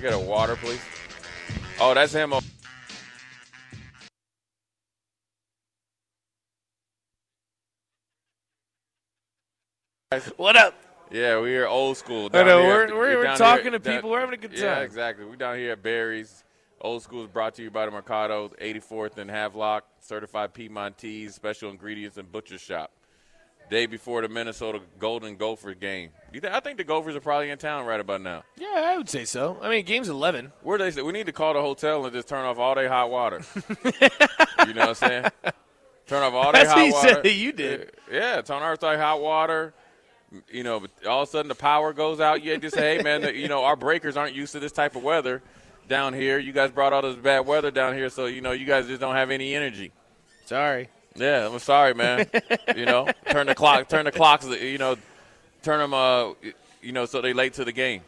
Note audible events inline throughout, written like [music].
I get a water, please. Oh, that's him. What up? Yeah, we are old school. I know, here- we're- we're- we're down talking here- to people, we're having a good time. Yeah, exactly. We're down here at Barry's. Old School is brought to you by the Mercado, 84th and Havelock, certified Piedmontese, special ingredients and butcher shop. Day before the Minnesota Golden Gopher game. I think the Gophers are probably in town right about now. Yeah, I would say so. I mean, game's 11. Where they say we need to call the hotel and just turn off all their hot water. [laughs] you know what I'm saying? Turn off all their That's hot what water. said [laughs] you did. Yeah, turn off their hot water. You know, but all of a sudden the power goes out. You just say, hey man, you know our breakers aren't used to this type of weather down here. You guys brought all this bad weather down here, so you know you guys just don't have any energy. Sorry. Yeah, I'm sorry, man. you know, turn the clock, turn the clocks. You know, turn them. Uh, you know, so they late to the game.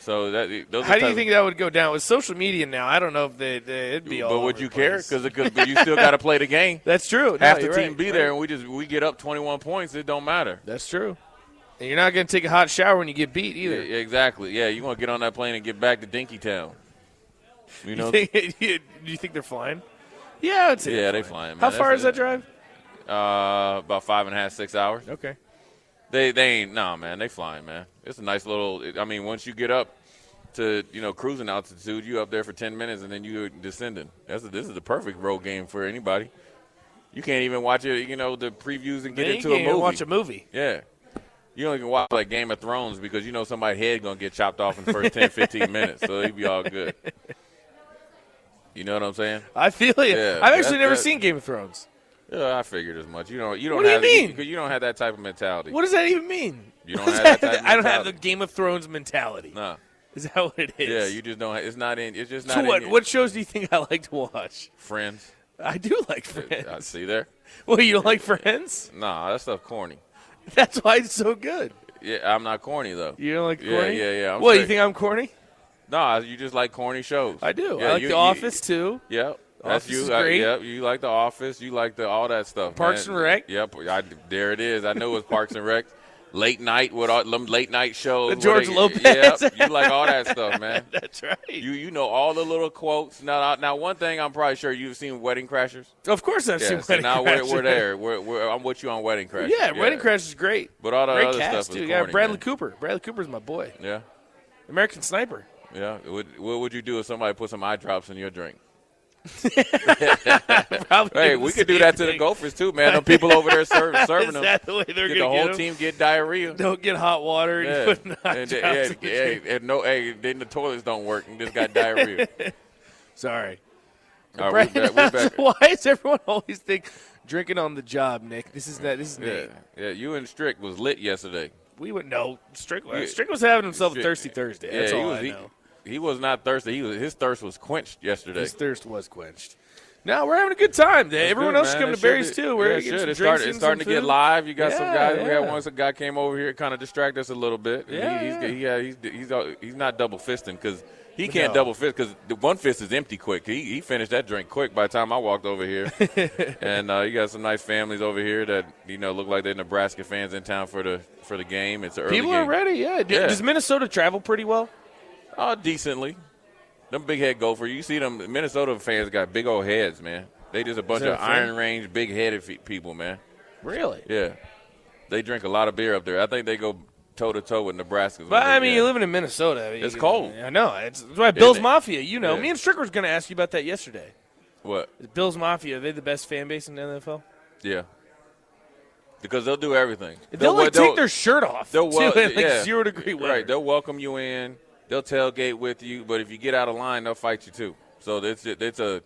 So that those. How do you think that would go down with social media now? I don't know if they, they it'd be all. But would over you care? Because you still got to play the game. [laughs] That's true. No, Half the team right, be right. there, and we just we get up 21 points. It don't matter. That's true. And you're not going to take a hot shower when you get beat either. Yeah, exactly. Yeah, you want to get on that plane and get back to Dinkytown. You know. Do [laughs] you think they're flying? Yeah, I would say. yeah, they're flying. Man. How far That's is that drive? Uh, about five and a half, six hours. Okay. They they ain't no man. They flying man. It's a nice little. I mean, once you get up to you know cruising altitude, you up there for ten minutes and then you descending. That's a, this is the perfect road game for anybody. You can't even watch it. You know the previews and get into can't a even movie. watch a movie. Yeah. You don't even watch like Game of Thrones because you know somebody's head gonna get chopped off in the first 10, 15 minutes, so they be all good. [laughs] You know what I'm saying? I feel you. Yeah, I've actually never that- seen Game of Thrones. Yeah, I figured as much. You don't. You don't What do you have. mean? Because you don't have that type of mentality. What does that even mean? You don't have that type of I don't have the. Game of Thrones mentality. No. Is that what it is? Yeah, you just don't. It's not in. It's just not. So in what? What shows do you think I like to watch? Friends. I do like uh, uh, Friends. I see there. [laughs] Well, you don't like Friends? Nah, that stuff corny. That's why it's so good. Yeah, I'm not corny though. You don't like Yeah, corny? yeah, yeah, I'm What? You think I'm corny? Nah, you just like corny shows. I do. Yeah, I like you- The you- Office too. Yep. That's Office you. great. yep. You like the Office. You like the all that stuff. Parks man. and Rec. Yep. I, there it is. I know it's Parks and Rec. Late night with all late night shows. The George they- Lopez. Yep. You like all that stuff, [laughs] man. That's right. You you know all the little quotes. Now now one thing I'm probably sure you've seen Wedding Crashers. of course, I've Yeah. seen So Wedding now we're, we're there. We're, we're, I'm with you on Wedding Crashers. Yeah, Wedding Crash is great. But all the great other cast stuff is too. Yeah, Bradley man. Cooper. Bradley Cooper's my boy. Yeah. American Sniper. Yeah. Would, what would you do if somebody put some eye drops in your drink? [laughs] Hey, we could do that to the. Gophers too, man. The people over there serve, [laughs] serving them. the way they're Get the whole get team get diarrhea. Don't get hot water and Yeah. and, drops yeah, in your yeah, drink. and no, hey, then the toilets don't work and just got diarrhea. [laughs] Sorry. All right, we're back. We're back. Why does everyone always think drinking on the job, Nick? This is that. This is Yeah, Nate. yeah. You and Strick was lit yesterday. We would know. Strick, Strick was having himself a thirsty Thursday. That's yeah, all he was, I know. he was not thirsty. He was his thirst was quenched yesterday. His thirst was quenched. Now we're having a good time. That's Everyone good, else is man. coming It to Barry's should- too. We're yeah, it getting should. some It's, drinks start, it's starting some to get live. You got some Yeah, guys. We had yeah. once a guy came over here, kind of distract us a little bit. Yeah, he, he's, yeah. He, yeah, he's he's uh, he's not double fisting because he can't No. double fist because one fist is empty quick. He, he finished that drink quick by the time I walked over here. [laughs] and uh, you got some nice families over here that you know look like they're Nebraska fans in town for the for the game. It's an early People game. are ready. Yeah. Yeah. Does Minnesota travel pretty well? Oh, decently. Them big head gopher. You see them Minnesota fans got big old heads, man. They just a bunch of a iron range, big headed people, man. Really? Yeah, they drink a lot of beer up there. I think they go toe to toe with Nebraska. But I mean, Yeah. you're living in Minnesota. I mean, It's cold. I know. It's, why Bills it- Mafia. You know, yeah. me and Stricker was going to ask you about that yesterday. what? Bills Mafia. Are they the best fan base in the NFL? Yeah. Because they'll do everything. They'll, like they'll- take their shirt off. They'll [laughs] too, wel- in, like yeah. zero degree weather. Right. They'll welcome you in. They'll tailgate with you. But if you get out of line, they'll fight you too. So it's it's a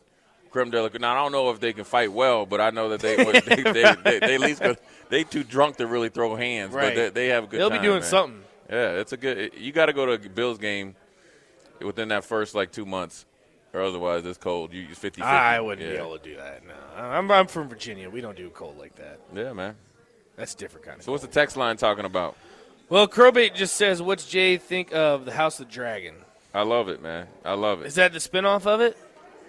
creme de la. Now I don't know if they can fight well, but I know that they they, [laughs] they, they, they at least go, they too drunk to really throw hands. Right. But they, they have a good. They'll time, be doing man. something. Yeah, it's a good. You got to go to a Bills game within that first like two months, or otherwise it's cold. You it's 50 I wouldn't yeah. be able to do that. No, I'm, I'm from Virginia. We don't do cold like that. Yeah, man. That's a different kind of. So what's the text line talking about? Well, Crowbait just says, "What's Jay think of the House of Dragon? I love it, man. I love it. Is that the spinoff of it?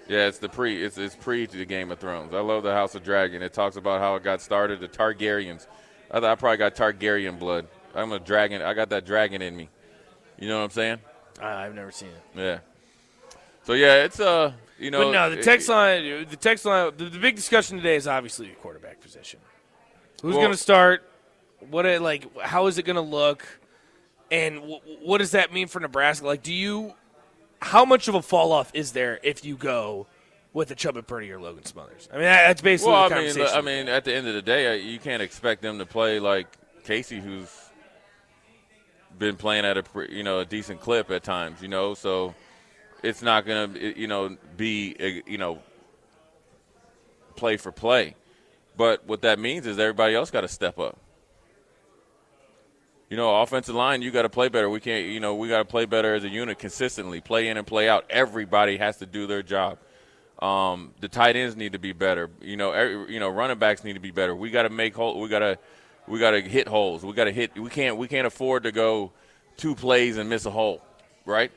Yeah, it's the pre. It's it's pre to the Game of Thrones. I love the House of Dragon. It talks about how it got started. The Targaryens. I thought I probably got Targaryen blood. I'm a dragon. I got that dragon in me. You know what I'm saying? Uh, I've never seen it. Yeah. So yeah, it's uh, you know. But no, the it- text line, the text line, the, the big discussion today is obviously the quarterback position. Who's Well- going to start? What it, like? How is it going to look? And w- what does that mean for Nebraska? Like, do you? How much of a fall off is there if you go with a Chubba Purdy or Logan Smothers? I mean, that, that's basically Well, I mean. I mean, at the end of the day, you can't expect them to play like Casey, who's been playing at a you know a decent clip at times. You know, so it's not going to you know be you know play for play. But what that means is everybody else got to step up. You know, offensive line, you got to play better. We can't, you know, we got to play better as a unit consistently, play in and play out. Everybody has to do their job. Um, the tight ends need to be better. You know, every, you know, running backs need to be better. We got to make hole. We got to, we got to hit holes. We got to hit. We can't. We can't afford to go two plays and miss a hole, right?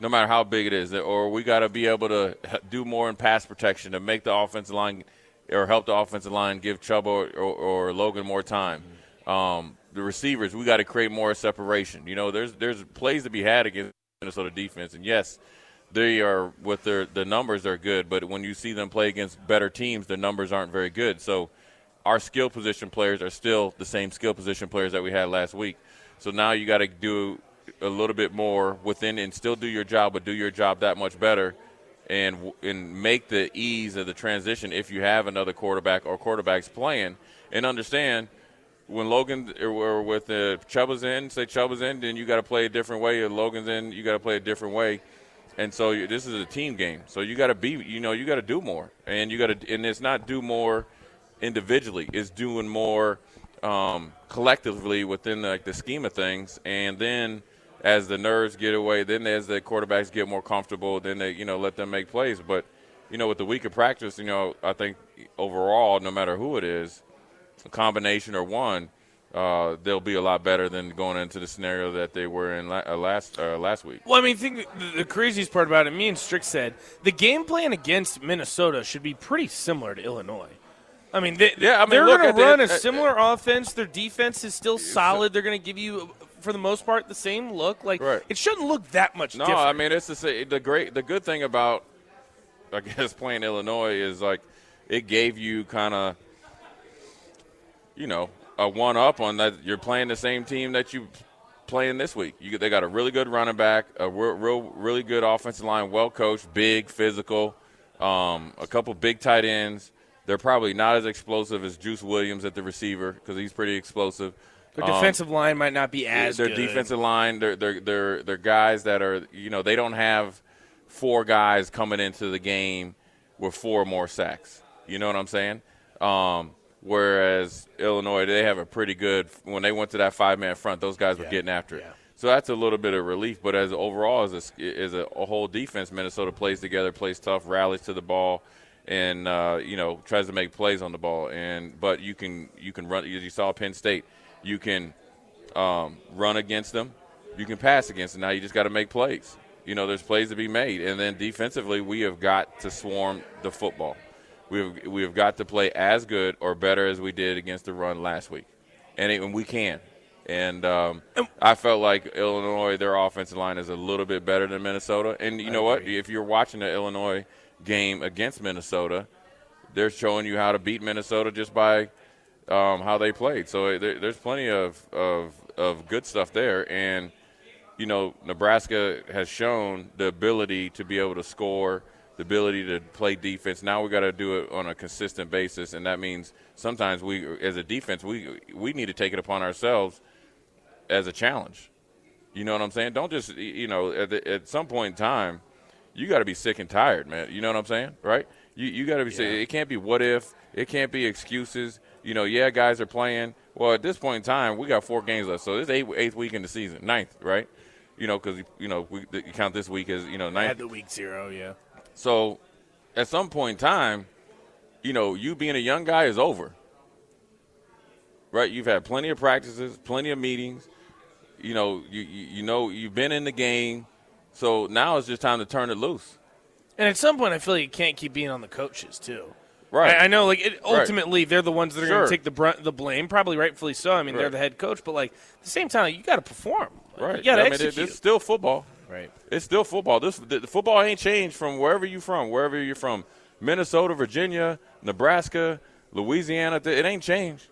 No matter how big it is, or we got to be able to do more in pass protection to make the offensive line or help the offensive line give Chubb or, or, or Logan more time. Um, the receivers, we got to create more separation. You know, there's there's plays to be had against Minnesota defense, and yes, they are with their the numbers are good, but when you see them play against better teams, the numbers aren't very good. So our skill position players are still the same skill position players that we had last week. So now you got to do a little bit more within and still do your job, but do your job that much better, and and make the ease of the transition if you have another quarterback or quarterbacks playing, and understand when Logan or, or with uh, Chubba's in, say Chubba's in, then you got to play a different way. If Logan's in, you got to play a different way. And so you, this is a team game. So you got to be, you know, you got to do more, and you got to, and it's not do more individually. It's doing more um, collectively within like the scheme of things, and then as the nerves get away, then as the quarterbacks get more comfortable, then they, you know, let them make plays. But you know, with the week of practice, you know, I think overall, no matter who it is, a combination or one, uh, they'll be a lot better than going into the scenario that they were in la- uh, last uh, last week. Well, I mean, think the, the craziest part about it. Me and Strick said the game plan against Minnesota should be pretty similar to Illinois. I mean, they, Yeah, I mean, they're going to the- run a uh, similar offense. Their defense is still solid. They're going to give you, for the most part, the same look. Like Right. it shouldn't look that much No, different. I mean it's the the great the good thing about I guess [laughs] playing Illinois is like it gave you kind of you know a one up on that you're playing the same team that you playing this week. You they got a really good running back, a real, real really good offensive line, well coached, big, physical, um, a couple big tight ends. They're probably not as explosive as Juice Williams at the receiver because he's pretty explosive. Their Um, defensive line might not be as their good. defensive line, they're, they're, they're, they're guys that are, you know, they don't have four guys coming into the game with four more sacks. You know what I'm saying? Um, whereas Illinois, they have a pretty good, when they went to that five man front, those guys were getting after it. yeah. So that's a little bit of relief. But as overall, as a, as a, a whole defense, Minnesota plays together, plays tough, rallies to the ball, and uh, you know tries to make plays on the ball. And but you can you can run. As you saw Penn State, you can um, run against them. You can pass against them. Now you just got to make plays. You know, there's plays to be made, and then defensively, we have got to swarm the football. We have we have got to play as good or better as we did against the run last week, and, it, and we can. And um, I felt like Illinois, their offensive line is a little bit better than Minnesota. And you know what? If you're watching the Illinois game against Minnesota, they're showing you how to beat Minnesota just by um, how they played. So there, there's plenty of, of of good stuff there. And you know, Nebraska has shown the ability to be able to score, the ability to play defense. Now we got to do it on a consistent basis, and that means sometimes we, as a defense, we we need to take it upon ourselves as a challenge. You know what I'm saying? Don't just you know at, the, at some point in time, you got to be sick and tired, man. You know what I'm saying, right? You you got to be yeah. sick. It can't be what if. It can't be excuses. You know, yeah, guys are playing. Well, at this point in time, we got four games left, so this eighth, eighth week in the season, ninth, right? you know, because you know we you count this week as you know ninth. Had the week zero, yeah. So, at some point in time, you know, you being a young guy is over. Right? You've had plenty of practices, plenty of meetings. You know, you you, you know you've been in the game, so now it's just time to turn it loose. And at some point, I feel like you can't keep being on the coaches too. Right. I, I know, like it, ultimately, right. they're the ones that are sure. going to take the brunt, the blame, probably rightfully so. I mean, right. they're the head coach, but like at the same time, you got to perform. Right. Yeah, I mean, it, it's still football. Right. It's still football. This the, the football ain't changed from wherever you're from. Wherever you're from, Minnesota, Virginia, Nebraska, Louisiana. It ain't changed.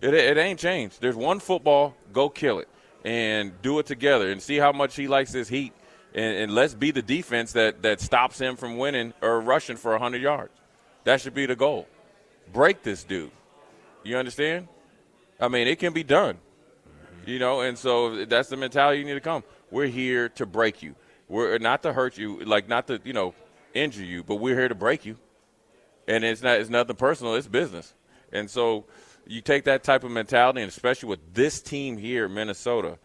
It, it ain't changed. There's one football. Go kill it and do it together and see how much he likes this heat. And, and let's be the defense that, that stops him from winning or rushing for 100 yards. That should be the goal. Break this dude. You understand? I mean, it can be done. You know, and so that's the mentality you need to come. We're here to break you. We're not to hurt you, like not to, you know, injure you, but we're here to break you. And it's not it's nothing personal, it's business. And so you take that type of mentality and especially with this team here, Minnesota,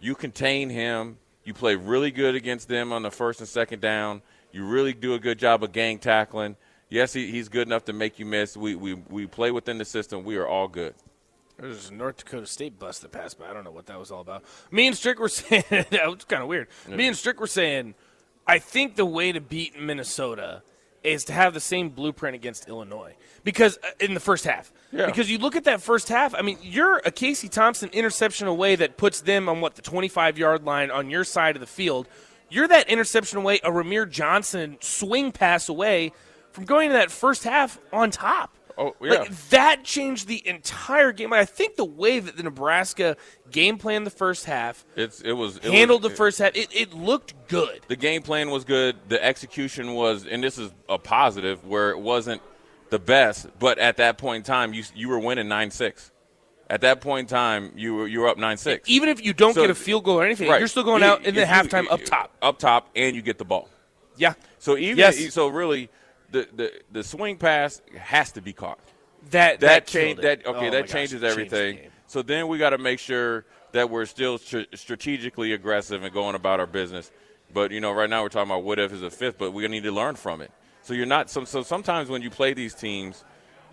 you contain him, you play really good against them on the first and second down. You really do a good job of gang tackling. Yes, he, he's good enough to make you miss. We, we, we play within the system. We are all good. There's a North Dakota State bus that passed by. I don't know what that was all about. Me and Strick were [laughs] saying that was kind of weird. Me and Strick were saying, I think the way to beat Minnesota is to have the same blueprint against Illinois because uh, in the first half. Yeah. Because you look at that first half. I mean, you're a Casey Thompson interception away that puts them on what the 25 yard line on your side of the field. You're that interception away, a Rahmir Johnson swing pass away from going to that first half on top. Oh, yeah. Like, that changed the entire game. I think the way that the Nebraska game plan the first half, it's it was it handled was, the first half. It, it looked good. The game plan was good. The execution was, and this is a positive where it wasn't the best, but at that point in time, you you were winning nine six. At that point in time, you were you were up nine six. Even if you don't so, get a field goal or anything, right. you're still going out in the halftime up top. Up top, and you get the ball. Yeah. So even yes. so, really the, the, the swing pass has to be caught. That that, that change that okay oh that changes gosh, everything. so then we got to make sure that we're still tr- strategically aggressive and going about our business. But you know, right now we're talking about what if is a fifth, but we got to need to learn from it. So you're not so, so sometimes when you play these teams,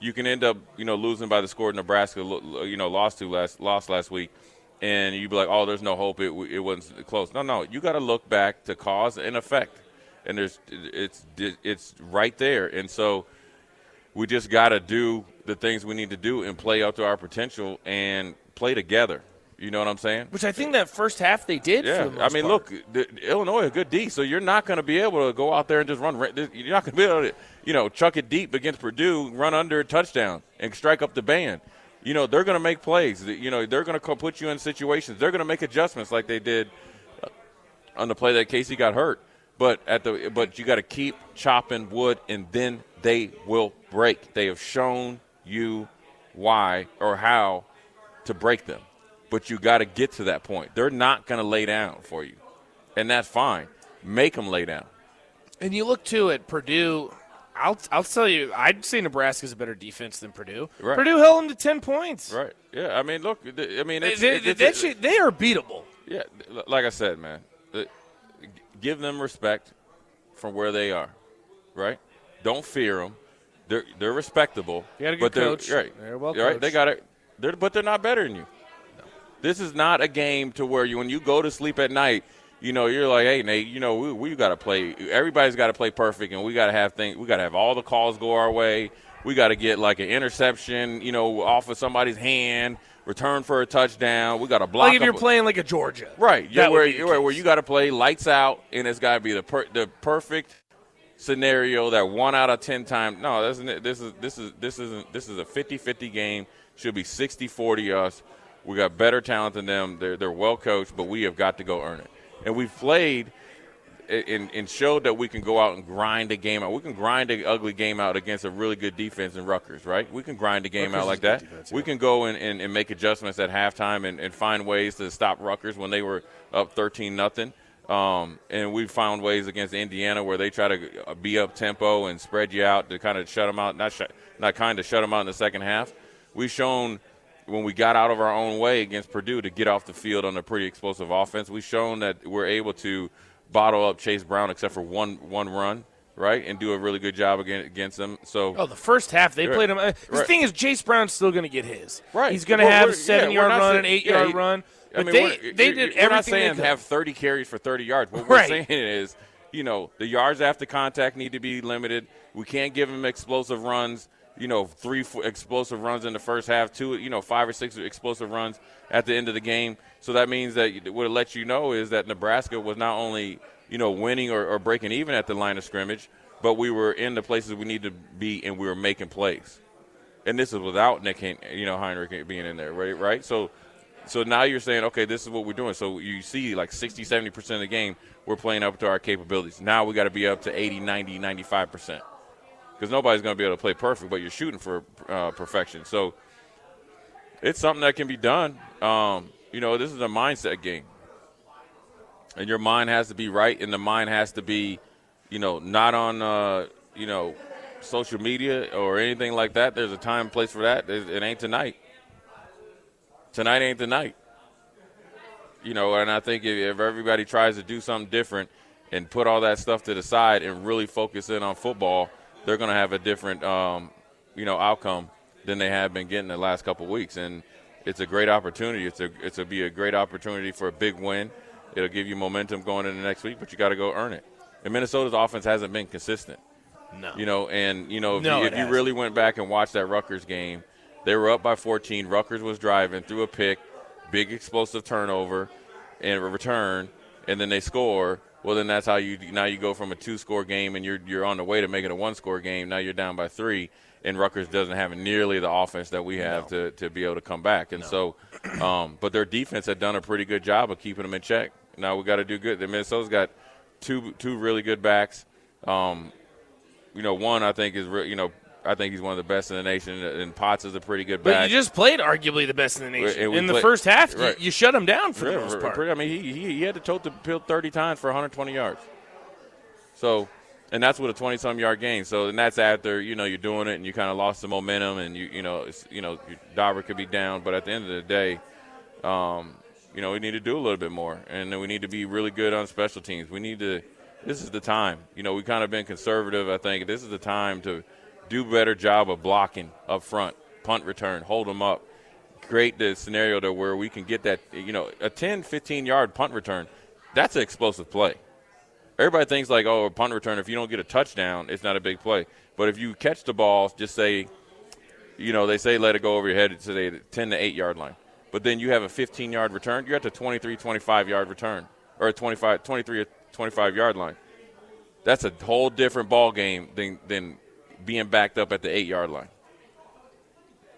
you can end up you know losing by the score Nebraska you know lost to last lost last week, and you'd be like, oh, there's no hope. It it wasn't close. No, no, you got to look back to cause and effect and there's it's it's right there. And so we just got to do the things we need to do and play up to our potential and play together. You know what I'm saying? Which I think that first half they did. Yeah, I mean, part. look, the, Illinois a good D, so you're not going to be able to go out there and just run. You're not going to be able to, you know, chuck it deep against Purdue, run under a touchdown, and strike up the band. You know, they're going to make plays. You know, they're going to put you in situations. They're going to make adjustments like they did on the play that Casey got hurt. But at the but you got to keep chopping wood, and then they will break. They have shown you why or how to break them, but you got to get to that point. They're not going to lay down for you, and that's fine. Make them lay down. And you look to it, Purdue. I'll I'll tell you, I'd say Nebraska's a better defense than Purdue. Right. Purdue held them to ten points. Right. Yeah. I mean, look. I mean, it's, they, it's, it's, it's, they are beatable. Yeah. Like I said, man give them respect from where they are, right? Don't fear them. They're they're respectable. You got a good but they're, coach. Right. They're well right. They got it. They're, but they're not better than you. No. This is not a game to where you when you go to sleep at night. You know, you're like, hey, Nate. You know, we, we got to play. Everybody's got to play perfect, and we got to have things. We got to have all the calls go our way. We got to get like an interception, you know, off of somebody's hand return for a touchdown. We got to block. Like if you're playing like a Georgia, right? Yeah, where, where, where you got to play lights out, and it's got to be the per, the perfect scenario that one out of ten times. No, this is this is this is this isn't this is a 50-50 game. Should be 60-40 us. We got better talent than them. They're they're well coached, but we have got to go earn it. And we've played and, and showed that we can go out and grind a game out. We can grind an ugly game out against a really good defense in Rutgers, right? We can grind a game Rutgers out like that. defense, We can go in and, and make adjustments at halftime and, and find ways to stop Rutgers when they were up 13 nothing. Um, and we found ways against Indiana where they try to uh, be up tempo and spread you out to kind of shut them out, not sh- not kind of shut them out in the second half. We've shown when we got out of our own way against Purdue to get off the field on a pretty explosive offense. We've shown that we're able to bottle up Chase Brown except for one one run, right, and do a really good job against, against them. So Oh, the first half they Right. played him. uh, The Right. thing is, Chase Brown's still going to get his. Right. He's going to have a seven yeah, yard run, saying- an eight yeah, yard run. I mean, they we're- they did We're everything not saying have 30 carries for 30 yards. What Right. we're saying is, you know, the yards after contact need to be limited. We can't give them explosive runs. You know, three explosive runs in the first half, two, you know, five or six explosive runs at the end of the game. So that means that what it lets you know is that Nebraska was not only, you know, winning or, or breaking even at the line of scrimmage, but we were in the places we need to be and we were making plays. And this is without Nick, you know, Henrich being in there, right? Right. So, so now you're saying, okay, this is what we're doing. So you see, like 60, 70 percent of the game, we're playing up to our capabilities. Now we got to be up to 80, 90, 95 percent, because nobody's going to be able to play perfect, but you're shooting for uh, perfection. So it's something that can be done. Um, you know, this is a mindset game, and your mind has to be right, and the mind has to be, you know, not on, uh, you know, social media or anything like that. There's a time and place for that. It ain't tonight. Tonight ain't the night. You know, and I think if, if everybody tries to do something different and put all that stuff to the side and really focus in on football, they're going to have a different, um, you know, outcome than they have been getting the last couple weeks. And it's a great opportunity. It's a it's a be a great opportunity for a big win. It'll give you momentum going into next week, but you got to go earn it. And Minnesota's offense hasn't been consistent. No. You know, and you know if, No, you, if you really went back and watched that Rutgers game, they were up by 14. Rutgers was driving through a pick, big explosive turnover, and a return, and then they score. Well, then that's how you now you go from a two-score game and you're you're on the way to making a one-score game. Now you're down by three, and Rutgers doesn't have nearly the offense that we have to, to be able to come back. And so, um, but their defense had done a pretty good job of keeping them in check. Now we got to do good. The Minnesota's got two two really good backs. Um, you know, one I think is re- you know I think he's one of the best in the nation, and Potts is a pretty good back. But you just played arguably the best in the nation. In the first half, you- right. you, shut him down for the most part. I mean, he, he he had to tote the field 30 times for 120 yards. So, and that's with a 20 some yard gain. So, and that's after you know you're doing it and you kind of lost the momentum and you you know it's, you know your Dauber could be down, but at the end of the day, um, you know we need to do a little bit more and we need to be really good on special teams. We need to. This is the time. You know, we kind of been conservative. I think this is the time to do better job of blocking up front, punt return, hold them up create the scenario to where we can get that, you know, a 10, 15 yard punt return. That's an explosive play. Everybody thinks like, oh, a punt return. If you don't get a touchdown, it's not a big play. But if you catch the ball, just say, you know, they say let it go over your head to the 10 to 8 yard line. But then you have a 15 yard return. You're at the 23, 25 yard return, or a 25, 23, or 25 yard line. That's a whole different ball game than than being backed up at the eight yard line.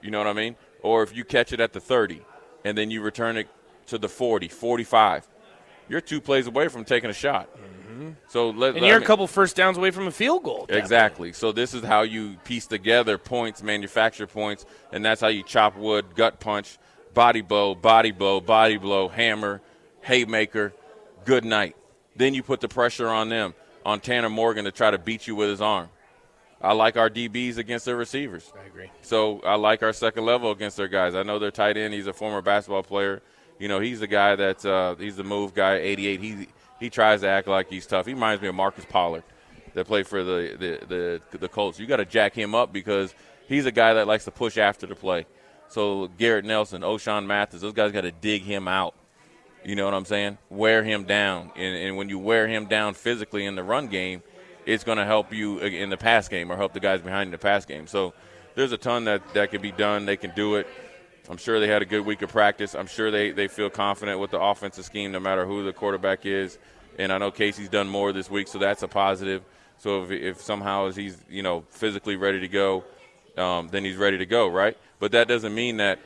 You know what I mean? Or if you catch it at the 30 and then you return it to the 40, 45, you're two plays away from taking a shot. Mm-hmm. So let, and you're I a mean- couple first downs away from a field goal. Exactly. So this is how you piece together points, manufacture points, and that's how you chop wood, gut punch, body blow, body blow, body blow, hammer, haymaker, good night. Then you put the pressure on them, on Tanner Morgan to try to beat you with his arm. I like our DBs against their receivers. I agree. So I like our second level against their guys. I know their tight end. He's a former basketball player. You know, he's the guy that uh, he's the move guy. 88. He he tries to act like he's tough. He reminds me of Marcus Pollard that played for the the the, the Colts. You got to jack him up because he's a guy that likes to push after the play. So Garrett Nelson, Ochaun Mathis, those guys got to dig him out. You know what I'm saying? Wear him down, and, and when you wear him down physically in the run game, it's going to help you in the pass game or help the guys behind in the pass game. So there's a ton that that can be done. They can do it. I'm sure they had a good week of practice. I'm sure they, they feel confident with the offensive scheme, no matter who the quarterback is. And I know Casey's done more this week, so that's a positive. So if, if somehow he's you know physically ready to go, um, then he's ready to go, right? But that doesn't mean that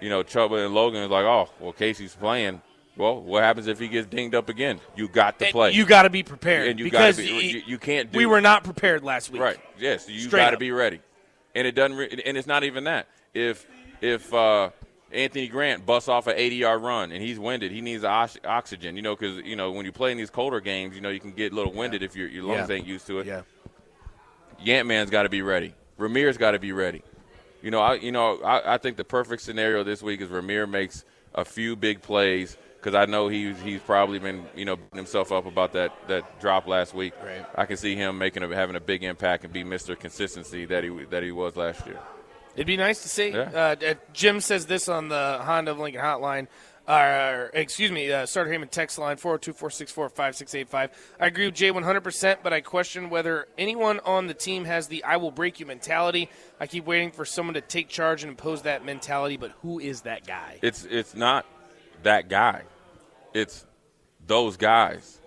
you know, Chubba and Logan is like, oh, well, Casey's playing. Well, what happens if he gets dinged up again? You got to And play. You got to be prepared and you because got to be. it- You, you can't. Do we were not prepared last week. Right. Yes. You got to be ready. And it doesn't. Re- and it's not even that. If if uh, Anthony Grant busts off an 80 yard run and he's winded, he needs ox- oxygen. You know, because you know when you play in these colder games, you know you can get a little winded if your your lungs Yeah. ain't used to it. Yeah. Yant Man's got to be ready. Rahmir's got to be ready. You know, I you know I, I think the perfect scenario this week is Rahmir makes a few big plays because I know he's he's probably been you know beating himself up about that that drop last week. Right. I can see him making a, having a big impact and be Mr. Consistency that he that he was last year. It'd be nice to see. Yeah. Uh, uh, Jim says this on the Honda of Lincoln hotline. Uh, excuse me, uh, Sartor Hamann text line 402 464 5685. I agree with Jay 100%, but I question whether anyone on the team has the I will break you mentality. I keep waiting for someone to take charge and impose that mentality, but who is that guy? It's it's not that guy. It's those guys.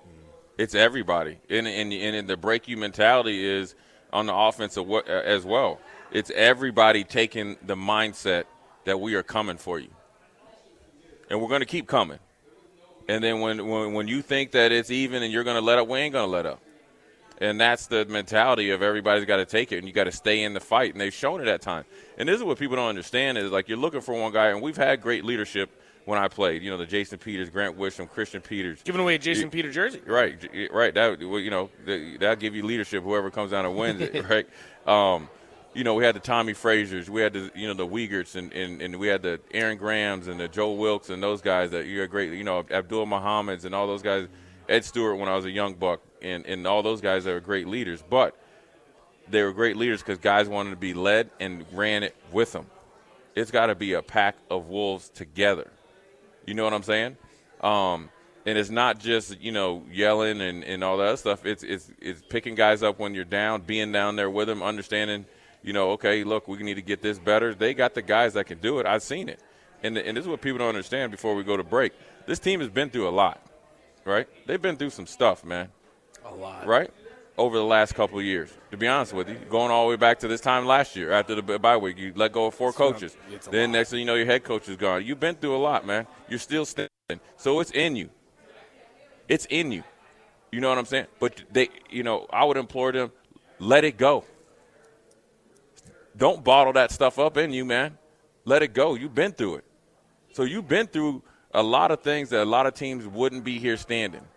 It's everybody. And and, and the break you mentality is on the offensive wa- uh, as well. It's everybody taking the mindset that we are coming for you. And we're going to keep coming. And then when, when when you think that it's even and you're going to let up, we ain't going to let up. And that's the mentality of everybody's got to take it, and you got to stay in the fight. And they've shown it at times. And this is what people don't understand is like you're looking for one guy, and we've had great leadership when I played. You know, the Jason Peters, Grant Wistrom, Christian Peters. Giving away a Jason You- Peter jersey. Right, right. That well, you know th- that'll give you leadership. Whoever comes down and wins it, [laughs] right? Um, you know, we had the Tommie Fraziers, we had the you know the Uyghurs, and, and, and we had the Aaron Grahams and the Joe Wilkes and those guys that you're great. You know, Abdul Muhammad's and all those guys. Ed Stewart when I was a young buck, and and all those guys that were great leaders. But they were great leaders because guys wanted to be led and ran it with them. It's got to be a pack of wolves together. You know what I'm saying? Um, and it's not just you know yelling and, and all that stuff. It's it's it's picking guys up when you're down, being down there with them, understanding. You know, okay, look, we need to get this better. They got the guys that can do it. I've seen it, and and this is what people don't understand. Before we go to break, this team has been through a lot, right? They've been through some stuff, man A lot. right? Over the last couple of years, to be honest with you, going all the way back to this time last year after the bye week, you let go of four coaches. Then next thing you know, your head coach is gone. You've been through a lot, man. You're still standing, so it's in you. It's in you. You know what I'm saying? But they, you know, I would implore them, let it go. Don't bottle that stuff up in you, man. Let it go. You've been through it. So you've been through a lot of things that a lot of teams wouldn't be here standing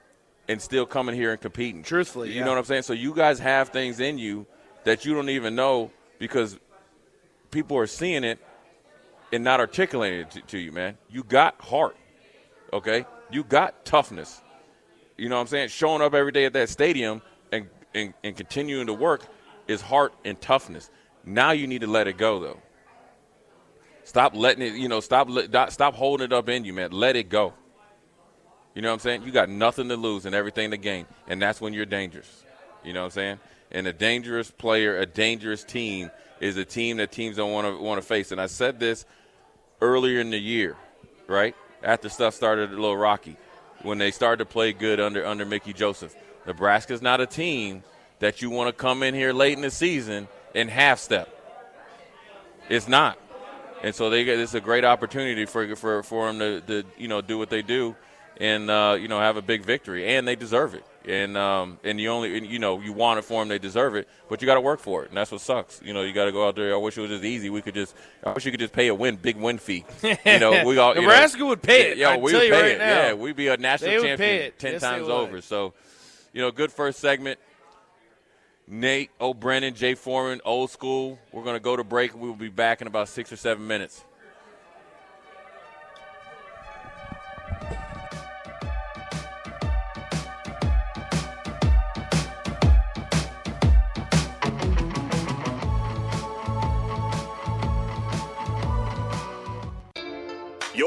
and still coming here and competing. Truthfully, you yeah. know what I'm saying? So you guys have things in you that you don't even know because people are seeing it and not articulating it to, to you, man. You got heart, okay? You got toughness. You know what I'm saying? Showing up every day at that stadium and, and, and continuing to work is heart and toughness. Now you need to let it go, though. Stop letting it, you know, stop stop holding it up in you, man. Let it go. You know what I'm saying? You got nothing to lose and everything to gain, and that's when you're dangerous. You know what I'm saying? And a dangerous player, a dangerous team is a team that teams don't want to want to face. And I said this earlier in the year, right? After stuff started a little rocky, when they started to play good under under Mickey Joseph. Nebraska's not a team that you want to come in here late in the season and half step. It's not. And so they get this is a great opportunity for for for them to, to you know do what they do, and uh, you know have a big victory, and they deserve it. And um, and you only and, you know you want it for them, they deserve it, but you got to work for it, and that's what sucks. You know you got to go out there. I wish it was just easy. We could just I wish you could just pay a win big win fee. You know we all [laughs] you know- Nebraska would pay it. Yeah, we would pay right it. now. Yeah, we'd be a national champion ten Yes, times over. So you know, good first segment. Nate O'Brien, Jay Foreman, old school. We're going to go to break. We will be back in about six or seven minutes.